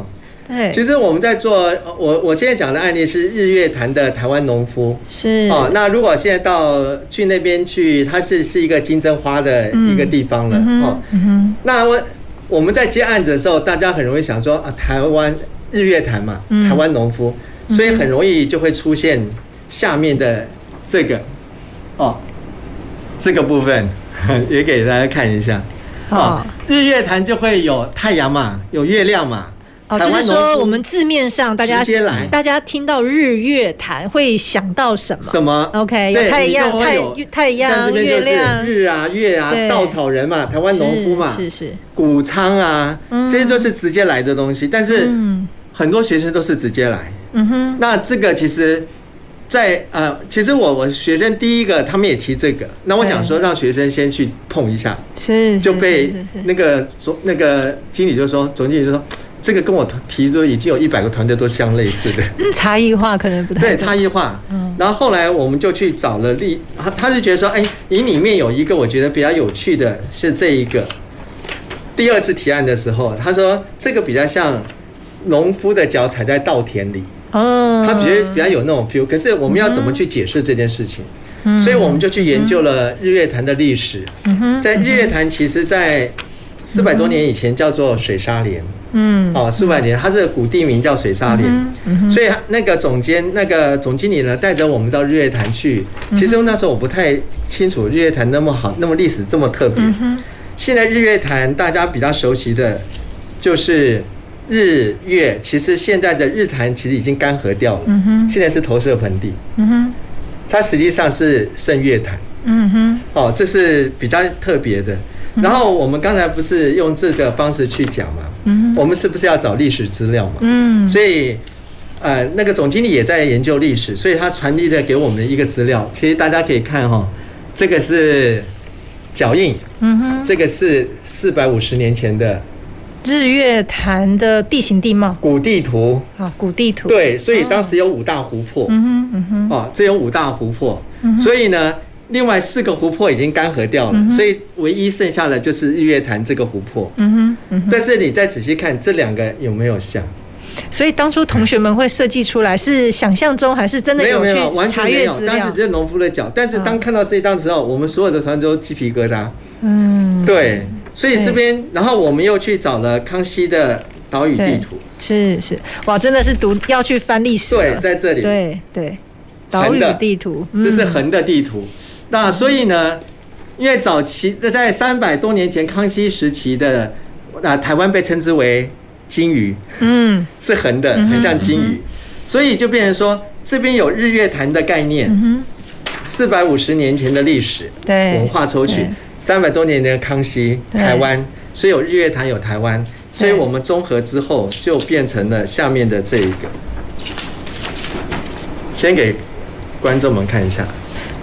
对，其实我们在做我我现在讲的案例是日月潭的台湾农夫，是哦。那如果现在到去那边去，它是是一个金针花的一个地方了哦。那我我们在接案子的时候，大家很容易想说啊，台湾日月潭嘛，台湾农夫，所以很容易就会出现下面的这个哦，这个部分 也给大家看一下哦。日月潭就会有太阳嘛，有月亮嘛。哦，就是说我们字面上大家大家听到日月潭会想到什么？什么？OK，有太阳、太太阳、月亮、日啊、月啊、稻草人嘛，台湾农夫嘛，是是谷仓啊，这些都是直接来的东西。但是很多学生都是直接来。嗯哼。那这个其实，在呃，其实我我学生第一个他们也提这个，那我想说让学生先去碰一下，是就被那个总那个经理就说，总经理就说。这个跟我提出已经有一百个团队都相类似的，差异化可能不太 对，差异化。嗯，然后后来我们就去找了例，他他就觉得说，哎，你里面有一个我觉得比较有趣的是这一个。第二次提案的时候，他说这个比较像农夫的脚踩在稻田里，哦，他比较比较有那种 feel。可是我们要怎么去解释这件事情？嗯，所以我们就去研究了日月潭的历史。在日月潭其实，在四百多年以前叫做水沙连。嗯，哦，四百年，它是古地名叫水沙连，嗯嗯、所以那个总监、那个总经理呢，带着我们到日月潭去。其实那时候我不太清楚日月潭那么好，那么历史这么特别。嗯、现在日月潭大家比较熟悉的，就是日月。其实现在的日潭其实已经干涸掉了，嗯、哼现在是投射盆地。嗯哼，它实际上是圣月潭。嗯哼，哦，这是比较特别的。然后我们刚才不是用这个方式去讲嘛？嗯，我们是不是要找历史资料嘛？嗯，所以，呃，那个总经理也在研究历史，所以他传递了给我们的一个资料，其实大家可以看哈，这个是脚印，嗯哼，这个是四百五十年前的日月潭的地形地貌。古地图。啊，古地图，对，所以当时有五大湖泊，嗯哼，嗯哼，哦，这有五大湖泊，所以呢。另外四个湖泊已经干涸掉了，嗯、所以唯一剩下的就是日月潭这个湖泊。嗯哼，嗯哼，但是你再仔细看这两个有没有像？所以当初同学们会设计出来是想象中还是真的有？没有没有，完全没有，当时只是农夫的脚。但是当看到这一张之后，我们所有的团队都鸡皮疙瘩。嗯，对。所以这边，然后我们又去找了康熙的岛屿地图。是是，哇，真的是读要去翻历史。对，在这里。对对，岛屿地图，这是横的地图。那所以呢，因为早期在三百多年前康熙时期的啊，台湾被称之为金鱼，嗯，是横的，很像金鱼，嗯、所以就变成说这边有日月潭的概念，四百五十年前的历史，对，文化抽取，三百多年前的康熙台湾，所以有日月潭有台湾，所以我们综合之后就变成了下面的这一个，先给观众们看一下。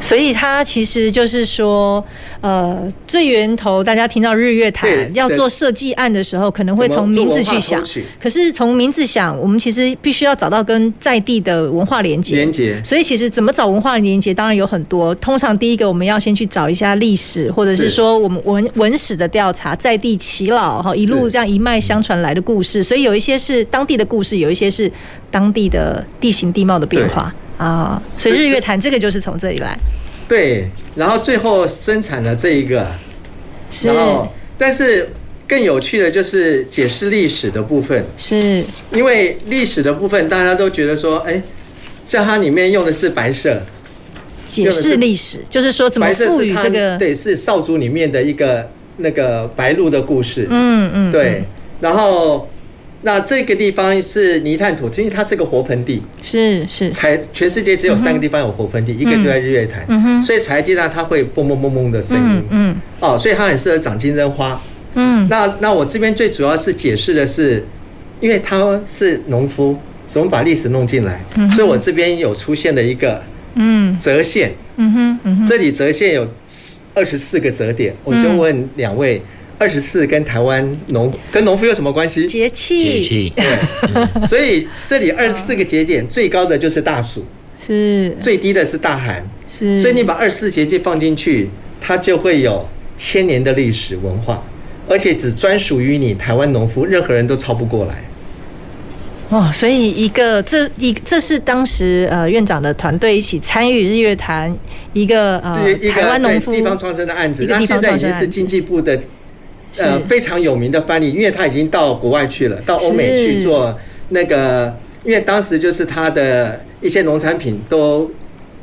所以它其实就是说，呃，最源头大家听到日月潭要做设计案的时候，可能会从名字去想。可是从名字想，我们其实必须要找到跟在地的文化连接。连接。所以其实怎么找文化连接，当然有很多。通常第一个我们要先去找一下历史，或者是说我们文文史的调查，在地耆老哈一路这样一脉相传来的故事。所以有一些是当地的故事，有一些是当地的地形地貌的变化。啊，所以日月潭这个就是从这里来，对，然后最后生产了这一个，是，然后但是更有趣的就是解释历史的部分，是。因为历史的部分大家都觉得说，哎，像它里面用的是白色，解释历史就是说怎么赋予这个，对，是少主里面的一个那个白鹿的故事，嗯嗯，对，然后。那这个地方是泥炭土，因为它是个活盆地，是是，踩全世界只有三个地方有活盆地，嗯、一个就在日月潭，嗯、所以踩在地上它会嘣嘣嘣嘣的声音，嗯，嗯。哦，所以它很适合长金针花，嗯，那那我这边最主要是解释的是，因为他是农夫，所以我们把历史弄进来，嗯、所以我这边有出现了一个嗯。折线，嗯哼，嗯哼，这里折线有二十四个折点，我就问两位。二十四跟台湾农跟农夫有什么关系？节气，节气。对，所以这里二十四个节点，最高的就是大暑，是最低的是大寒，是。所以你把二十四节气放进去，它就会有千年的历史文化，而且只专属于你台湾农夫，任何人都超不过来。哦，所以一个这一这是当时呃院长的团队一起参与日月潭一个呃台湾农夫地方创生的案子，那现在已经是经济部的。呃，非常有名的翻译，因为他已经到国外去了，到欧美去做那个，因为当时就是他的一些农产品都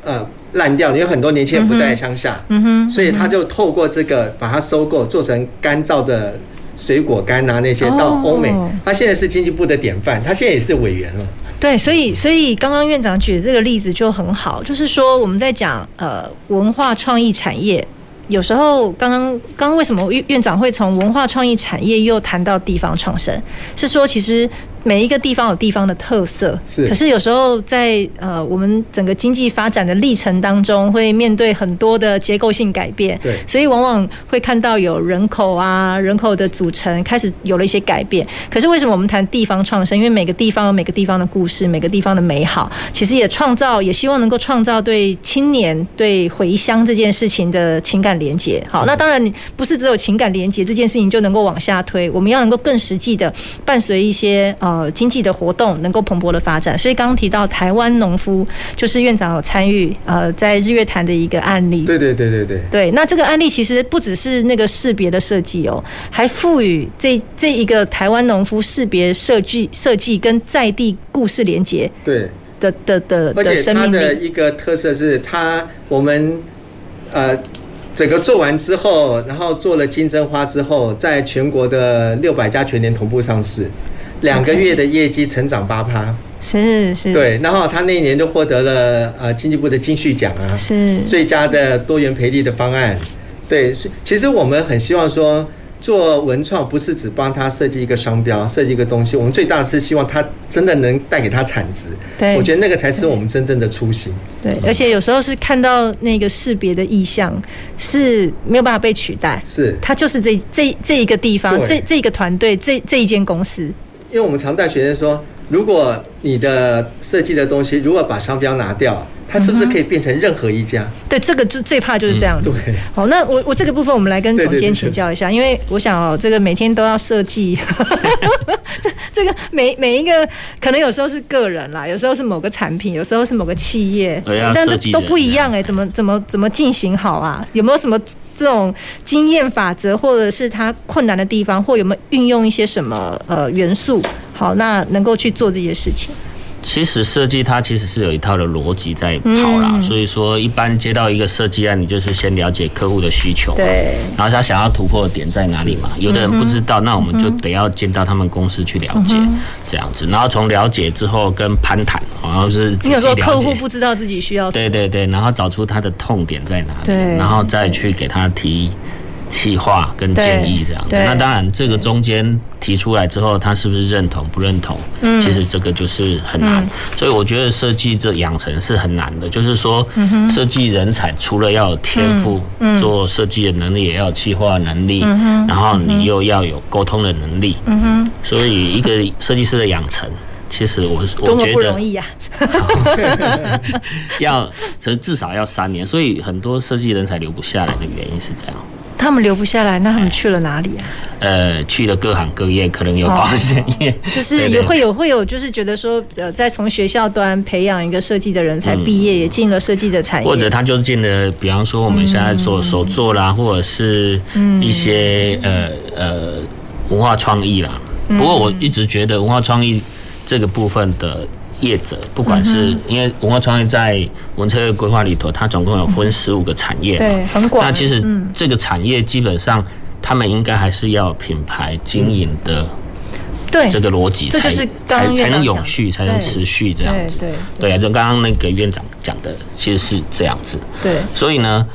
呃烂掉，因为很多年轻人不在乡下，嗯哼，所以他就透过这个把它收购，做成干燥的水果干啊那些到欧美，他现在是经济部的典范，他现在也是委员了。对，所以所以刚刚院长举的这个例子就很好，就是说我们在讲呃文化创意产业。有时候，刚刚刚刚为什么院院长会从文化创意产业又谈到地方创生？是说其实。每一个地方有地方的特色，是。可是有时候在呃我们整个经济发展的历程当中，会面对很多的结构性改变，对。所以往往会看到有人口啊，人口的组成开始有了一些改变。可是为什么我们谈地方创生？因为每个地方有每个地方的故事，每个地方的美好，其实也创造，也希望能够创造对青年对回乡这件事情的情感连结。好，那当然你不是只有情感连结这件事情就能够往下推，我们要能够更实际的伴随一些啊。呃，经济的活动能够蓬勃的发展，所以刚刚提到台湾农夫，就是院长有参与呃，在日月潭的一个案例。对对对对对。对，那这个案例其实不只是那个识别的设计哦，还赋予这这一个台湾农夫识别设计设计跟在地故事连接。对。的的的。而且它的一个特色是它我们呃整个做完之后，然后做了金针花之后，在全国的六百家全年同步上市。两个月的业绩成长八趴，是是，对，然后他那一年就获得了呃经济部的金旭奖啊，是。最佳的多元培力的方案，对，是其实我们很希望说做文创不是只帮他设计一个商标，设计一个东西，我们最大的是希望他真的能带给他产值，对，我觉得那个才是我们真正的初心，对，而且有时候是看到那个识别的意向是没有办法被取代，是，他就是这这这一个地方，这这一个团队，这这一间公司。因为我们常带学生说，如果你的设计的东西，如果把商标拿掉，它是不是可以变成任何一家？对，这个最最怕就是这样子。对，好，那我我这个部分我们来跟总监请教一下，因为我想哦，这个每天都要设计，这这个每每一个可能有时候是个人啦，有时候是某个产品，有时候是某个企业，但是都不一样哎，怎么怎么怎么进行好啊？有没有什么？这种经验法则，或者是它困难的地方，或有没有运用一些什么呃元素？好，那能够去做这些事情。其实设计它其实是有一套的逻辑在跑啦，嗯、所以说一般接到一个设计案，你就是先了解客户的需求，对，然后他想要突破的点在哪里嘛？有的人不知道，嗯、那我们就得要进到他们公司去了解，嗯、这样子，然后从了解之后跟攀谈，然后是仔细了解。有时候客户不知道自己需要，对对对，然后找出他的痛点在哪里，对，然后再去给他提。企划跟建议这样子，那当然这个中间提出来之后，他是不是认同不认同？嗯，其实这个就是很难。所以我觉得设计这养成是很难的，就是说，设计人才除了要有天赋，做设计的能力，也要有企划能力，然后你又要有沟通的能力。嗯哼。所以一个设计师的养成，其实我我觉得不容易呀。要，这至少要三年。所以很多设计人才留不下来的原因是这样。他们留不下来，那他们去了哪里啊？呃，去了各行各业，可能有保险业，就是也会有会有，就是觉得说，呃，在从学校端培养一个设计的人才毕业，也进了设计的产业，或者他就进了，比方说我们现在做手作啦，或者是一些呃呃文化创意啦。不过我一直觉得文化创意这个部分的。业者，不管是因为文化创意在文策会规划里头，它总共有分十五个产业嘛，对，很广。那其实这个产业基本上，他们应该还是要品牌经营的，对这个逻辑，才才才能永续，才能持续这样子。对对啊，就刚刚那个院长讲的，其实是这样子。对，所以呢，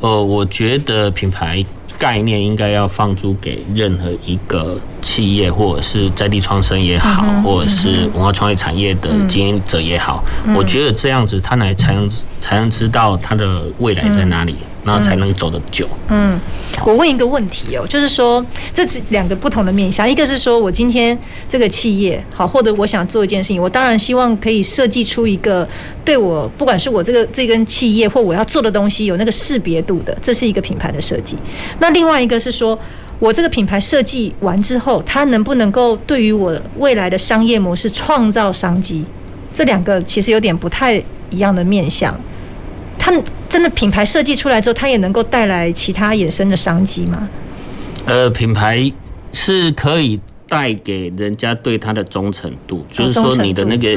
呃，我觉得品牌。概念应该要放租给任何一个企业，或者是在地创生也好，或者是文化创意产业的经营者也好，我觉得这样子他来才能才能知道他的未来在哪里。然后才能走得久。嗯，我问一个问题哦，就是说，这是两个不同的面向，一个是说我今天这个企业好，或者我想做一件事情，我当然希望可以设计出一个对我，不管是我这个这根企业或我要做的东西有那个识别度的，这是一个品牌的设计。那另外一个是说我这个品牌设计完之后，它能不能够对于我未来的商业模式创造商机？这两个其实有点不太一样的面向。它真的品牌设计出来之后，它也能够带来其他衍生的商机吗？呃，品牌是可以。带给人家对他的忠诚度，就是说你的那个、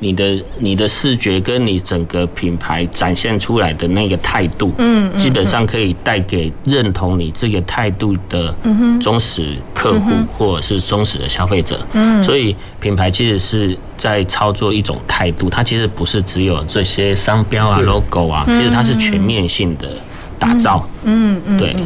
你的、你的视觉跟你整个品牌展现出来的那个态度，嗯，基本上可以带给认同你这个态度的忠实客户或者是忠实的消费者。嗯，所以品牌其实是在操作一种态度，它其实不是只有这些商标啊、logo 啊，其实它是全面性的打造。嗯嗯，对。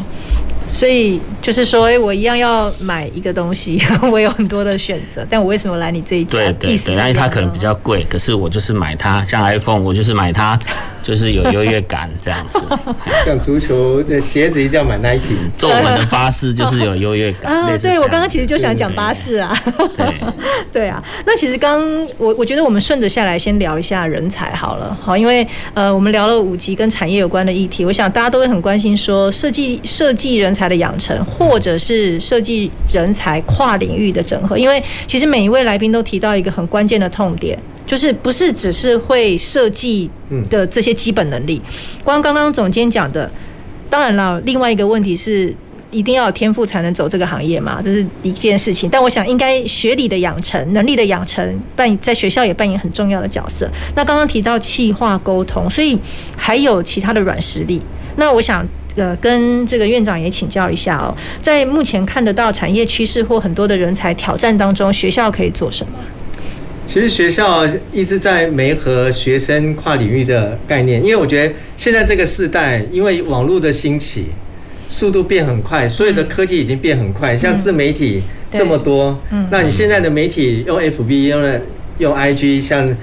所以就是说，哎，我一样要买一个东西，我有很多的选择，但我为什么来你这一家？对对对，因为它可能比较贵，可是我就是买它，像 iPhone，我就是买它，就是有优越感这样子。像足球的鞋子一定要买 Nike，坐我们的巴士就是有优越感。啊，对，我刚刚其实就想讲巴士啊。对 对啊，那其实刚我我觉得我们顺着下来先聊一下人才好了，好，因为呃我们聊了五集跟产业有关的议题，我想大家都会很关心说设计设计人才。的养成，或者是设计人才跨领域的整合，因为其实每一位来宾都提到一个很关键的痛点，就是不是只是会设计的这些基本能力。光刚刚总监讲的，当然了，另外一个问题是一定要有天赋才能走这个行业嘛，这是一件事情。但我想，应该学理的养成、能力的养成，扮在学校也扮演很重要的角色。那刚刚提到企划沟通，所以还有其他的软实力。那我想。呃，跟这个院长也请教一下哦，在目前看得到产业趋势或很多的人才挑战当中，学校可以做什么？其实学校一直在媒合学生跨领域的概念，因为我觉得现在这个时代，因为网络的兴起，速度变很快，所有的科技已经变很快，像自媒体这么多，嗯，那你现在的媒体用 FB 用了用 IG，像。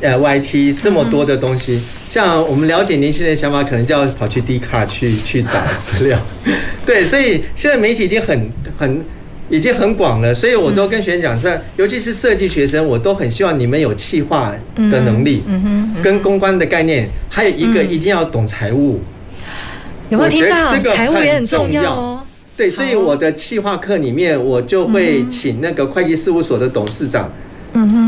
呃，YT 这么多的东西，像我们了解年轻人的想法，可能就要跑去 Dcard 去去找资料。对，所以现在媒体已经很很已经很广了，所以我都跟学生讲说，尤其是设计学生，我都很希望你们有企划的能力，跟公关的概念，还有一个一定要懂财务。有没有听到？财务也很重要。哦。对，所以我的企划课里面，我就会请那个会计事务所的董事长。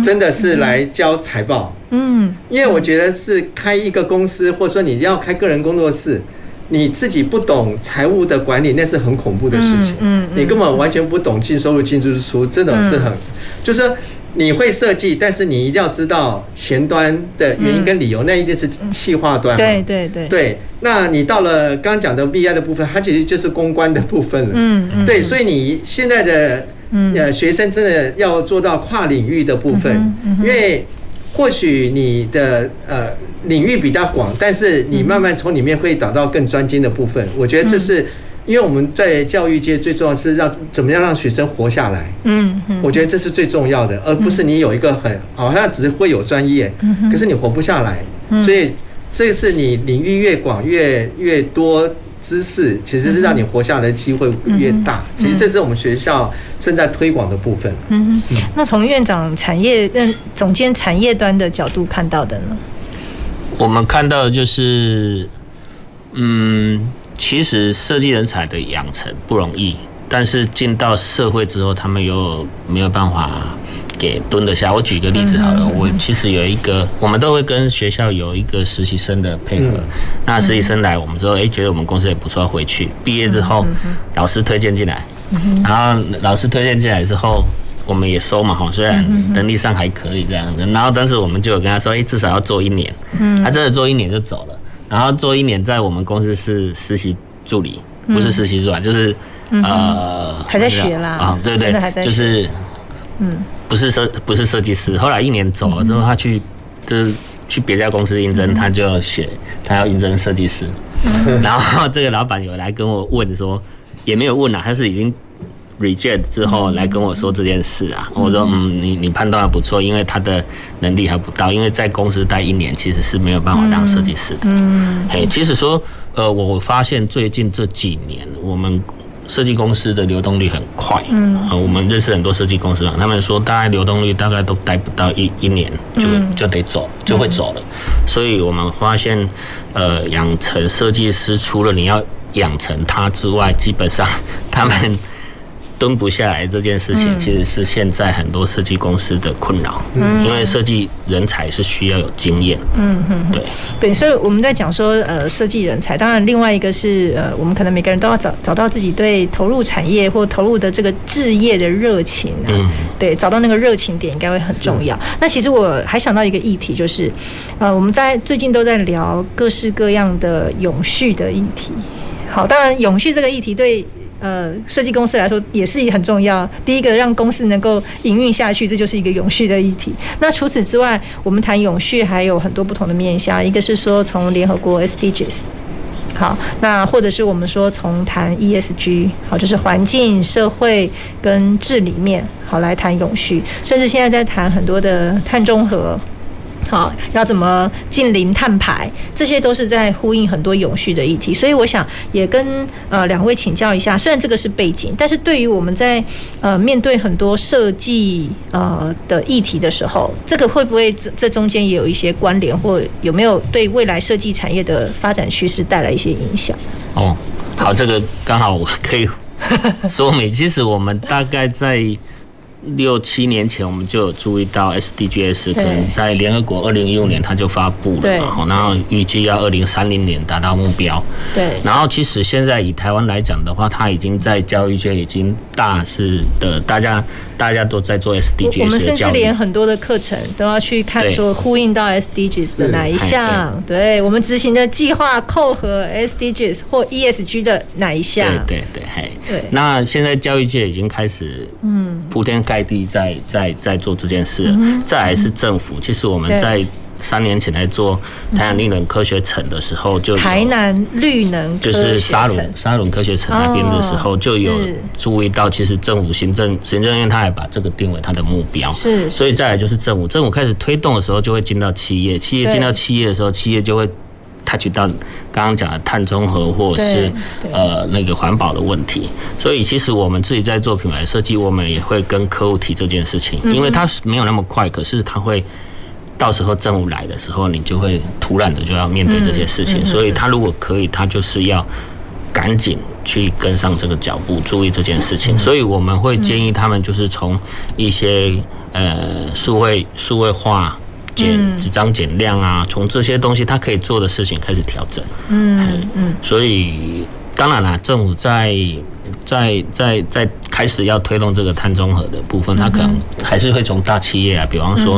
真的是来教财报，嗯，因为我觉得是开一个公司，或者说你要开个人工作室，你自己不懂财务的管理，那是很恐怖的事情，嗯，你根本完全不懂净收入、净支出，这种是很，就是你会设计，但是你一定要知道前端的原因跟理由，嗯、那一定是企划端。对对对。对，那你到了刚刚讲的 BI 的部分，它其实就是公关的部分了。嗯嗯。对，所以你现在的呃学生真的要做到跨领域的部分，嗯嗯、因为或许你的呃领域比较广，但是你慢慢从里面会找到更专精的部分。我觉得这是。因为我们在教育界最重要是让怎么样让学生活下来，嗯，我觉得这是最重要的，而不是你有一个很好像只是会有专业，可是你活不下来，所以这是你领域越广越越多知识，其实是让你活下来的机会越大。其实这是我们学校正在推广的部分。嗯，那从院长产业任总监产业端的角度看到的呢？我们看到的就是，嗯。其实设计人才的养成不容易，但是进到社会之后，他们又没有办法给蹲得下。我举个例子好了，我其实有一个，我们都会跟学校有一个实习生的配合。那实习生来，我们之后哎觉得我们公司也不错，回去毕业之后，老师推荐进来，然后老师推荐进来之后，我们也收嘛哈，虽然能力上还可以这样子，然后但是我们就有跟他说，哎，至少要做一年，他真的做一年就走了。然后做一年，在我们公司是实习助理，不是实习助理，就是呃还在学啦啊，对对，就是嗯，不是设不是设计师。后来一年走了之后，他去就是去别家公司应征，他就写他要应征设计师。然后这个老板有来跟我问说，也没有问啊，他是已经。reject 之后来跟我说这件事啊，我说嗯，你你判断还不错，因为他的能力还不到，因为在公司待一年其实是没有办法当设计师的。嗯，嘿，其实说呃，我发现最近这几年我们设计公司的流动率很快。嗯，我们认识很多设计公司嘛，他们说大概流动率大概都待不到一一年就就得走，就会走了。所以我们发现呃，养成设计师除了你要养成他之外，基本上他们。蹲不下来这件事情，其实是现在很多设计公司的困扰。嗯，因为设计人才是需要有经验。嗯嗯，对对，所以我们在讲说，呃，设计人才，当然另外一个是，呃，我们可能每个人都要找找到自己对投入产业或投入的这个置业的热情。嗯，对，找到那个热情点应该会很重要。那其实我还想到一个议题，就是，呃，我们在最近都在聊各式各样的永续的议题。好，当然永续这个议题对。呃，设计公司来说也是很重要。第一个，让公司能够营运下去，这就是一个永续的议题。那除此之外，我们谈永续还有很多不同的面向。一个是说从联合国 SDGs，好，那或者是我们说从谈 ESG，好，就是环境、社会跟治理面，好来谈永续。甚至现在在谈很多的碳中和。好，要怎么净零碳排？这些都是在呼应很多永续的议题，所以我想也跟呃两位请教一下。虽然这个是背景，但是对于我们在呃面对很多设计呃的议题的时候，这个会不会这这中间也有一些关联，或有没有对未来设计产业的发展趋势带来一些影响？哦，好，这个刚好我可以 说明。其实我们大概在。六七年前，我们就有注意到 SDGs 可能在联合国二零一五年它就发布了嘛，然后预计要二零三零年达到目标。对。然后其实现在以台湾来讲的话，它已经在教育界已经大肆的，大家大家都在做 SDGs。我们甚至连很多的课程都要去看说呼应到 SDGs 的哪一项，对我们执行的计划扣合 SDGs 或 ESG 的哪一项？对对对，嘿。对。那现在教育界已经开始嗯铺天盖。在地在在在做这件事，再来是政府。其实我们在三年前在做台南绿能科学城的时候，就台南绿能就是沙仑沙仑科学城那边的时候，就有注意到，其实政府行政行政院他还把这个定为他的目标。是，所以再来就是政府，政府开始推动的时候，就会进到企业，企业进到企业的时候，企业就会。他取到刚刚讲的碳中和或者是呃那个环保的问题，所以其实我们自己在做品牌设计，我们也会跟客户提这件事情，因为它没有那么快，可是它会到时候政务来的时候，你就会突然的就要面对这些事情，所以他如果可以，他就是要赶紧去跟上这个脚步，注意这件事情，所以我们会建议他们就是从一些呃数位数位化。减纸张减量啊，从这些东西他可以做的事情开始调整。嗯嗯，所以当然啦，政府在在在在开始要推动这个碳中和的部分，它可能还是会从大企业啊，比方说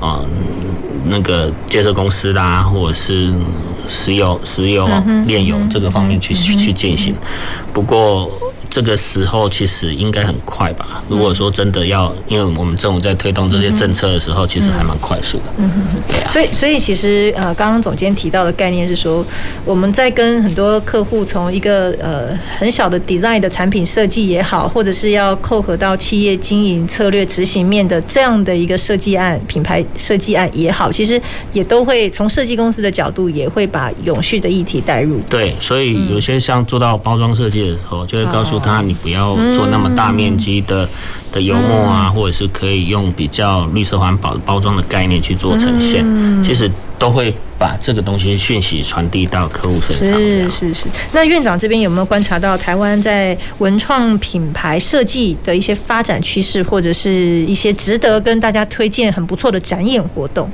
啊、呃、那个建设公司啦，或者是石油、石油、炼油这个方面去去进行。不过。这个时候其实应该很快吧？如果说真的要，因为我们政府在推动这些政策的时候，其实还蛮快速的。嗯哼，对啊。所以，所以其实呃，刚刚总监提到的概念是说，我们在跟很多客户从一个呃很小的 design 的产品设计也好，或者是要扣合到企业经营策略执行面的这样的一个设计案、品牌设计案也好，其实也都会从设计公司的角度也会把永续的议题带入。对，所以有些像做到包装设计的时候，就会告诉。他你不要做那么大面积的的油墨啊，或者是可以用比较绿色环保的包装的概念去做呈现，其实都会把这个东西讯息传递到客户身上。是是是。那院长这边有没有观察到台湾在文创品牌设计的一些发展趋势，或者是一些值得跟大家推荐很不错的展演活动？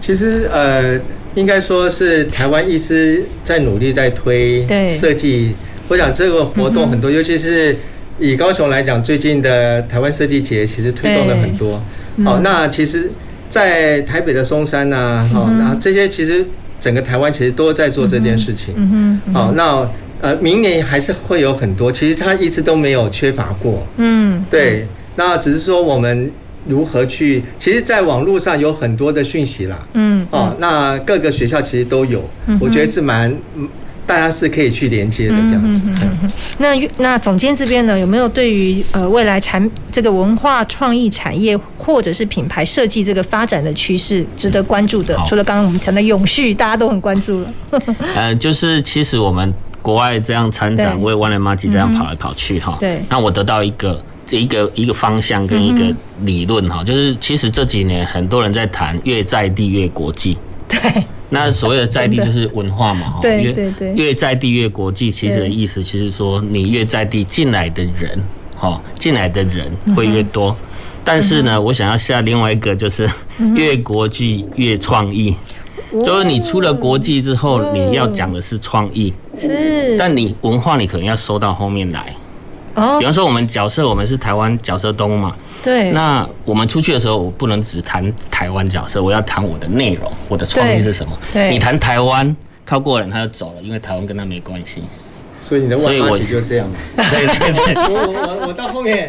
其实呃，应该说是台湾一直在努力在推设计。我想这个活动很多，尤其是以高雄来讲，最近的台湾设计节其实推动了很多。好，那其实，在台北的松山呐，好，那这些其实整个台湾其实都在做这件事情。嗯好，那呃，明年还是会有很多，其实它一直都没有缺乏过。嗯，对。那只是说我们如何去，其实，在网络上有很多的讯息啦。嗯。哦，那各个学校其实都有，我觉得是蛮。大家是可以去连接的这样子。那那总监这边呢，有没有对于呃未来产这个文化创意产业或者是品牌设计这个发展的趋势值得关注的？除了刚刚我们谈的永续，大家都很关注了。呃，就是其实我们国外这样参展，为 One and Marty 这样跑来跑去哈。对。那我得到一个这一个一个方向跟一个理论哈，就是其实这几年很多人在谈越在地越国际。对。那所谓的在地就是文化嘛，哈，对对对，越在地越国际，其实的意思其实说你越在地进来的人，哈，进来的人会越多。但是呢，我想要下另外一个就是越国际越创意，就是你出了国际之后，你要讲的是创意，是，但你文化你可能要收到后面来。哦，比方说我们角色，我们是台湾角色动物嘛。对。那我们出去的时候，我不能只谈台湾角色，我要谈我的内容，我的创意是什么？对。你谈台湾，靠过人他就走了，因为台湾跟他没关系。所以你的万马体就这样。对对对。我我我到后面，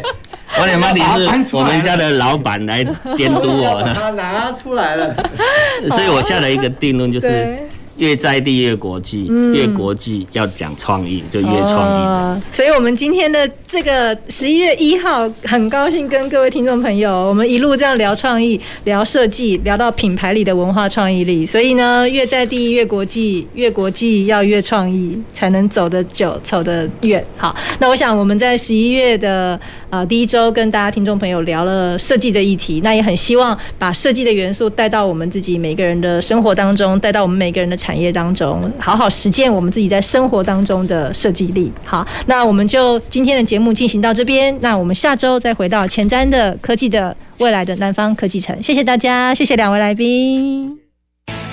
万马体是我们家的老板来监督我。他拿出来了。所以我下了一个定论就是。越在地越国际，越国际要讲创意就越创意。哦。所以，我们今天的这个十一月一号，很高兴跟各位听众朋友，我们一路这样聊创意、聊设计，聊到品牌里的文化创意力。所以呢，越在地越国际，越国际要越创意，才能走得久、走得远。好，那我想我们在十一月的呃第一周跟大家听众朋友聊了设计的议题，那也很希望把设计的元素带到我们自己每个人的生活当中，带到我们每个人的。产业当中，好好实践我们自己在生活当中的设计力。好，那我们就今天的节目进行到这边。那我们下周再回到前瞻的科技的未来的南方科技城。谢谢大家，谢谢两位来宾。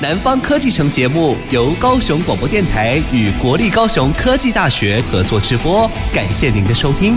南方科技城节目由高雄广播电台与国立高雄科技大学合作直播，感谢您的收听。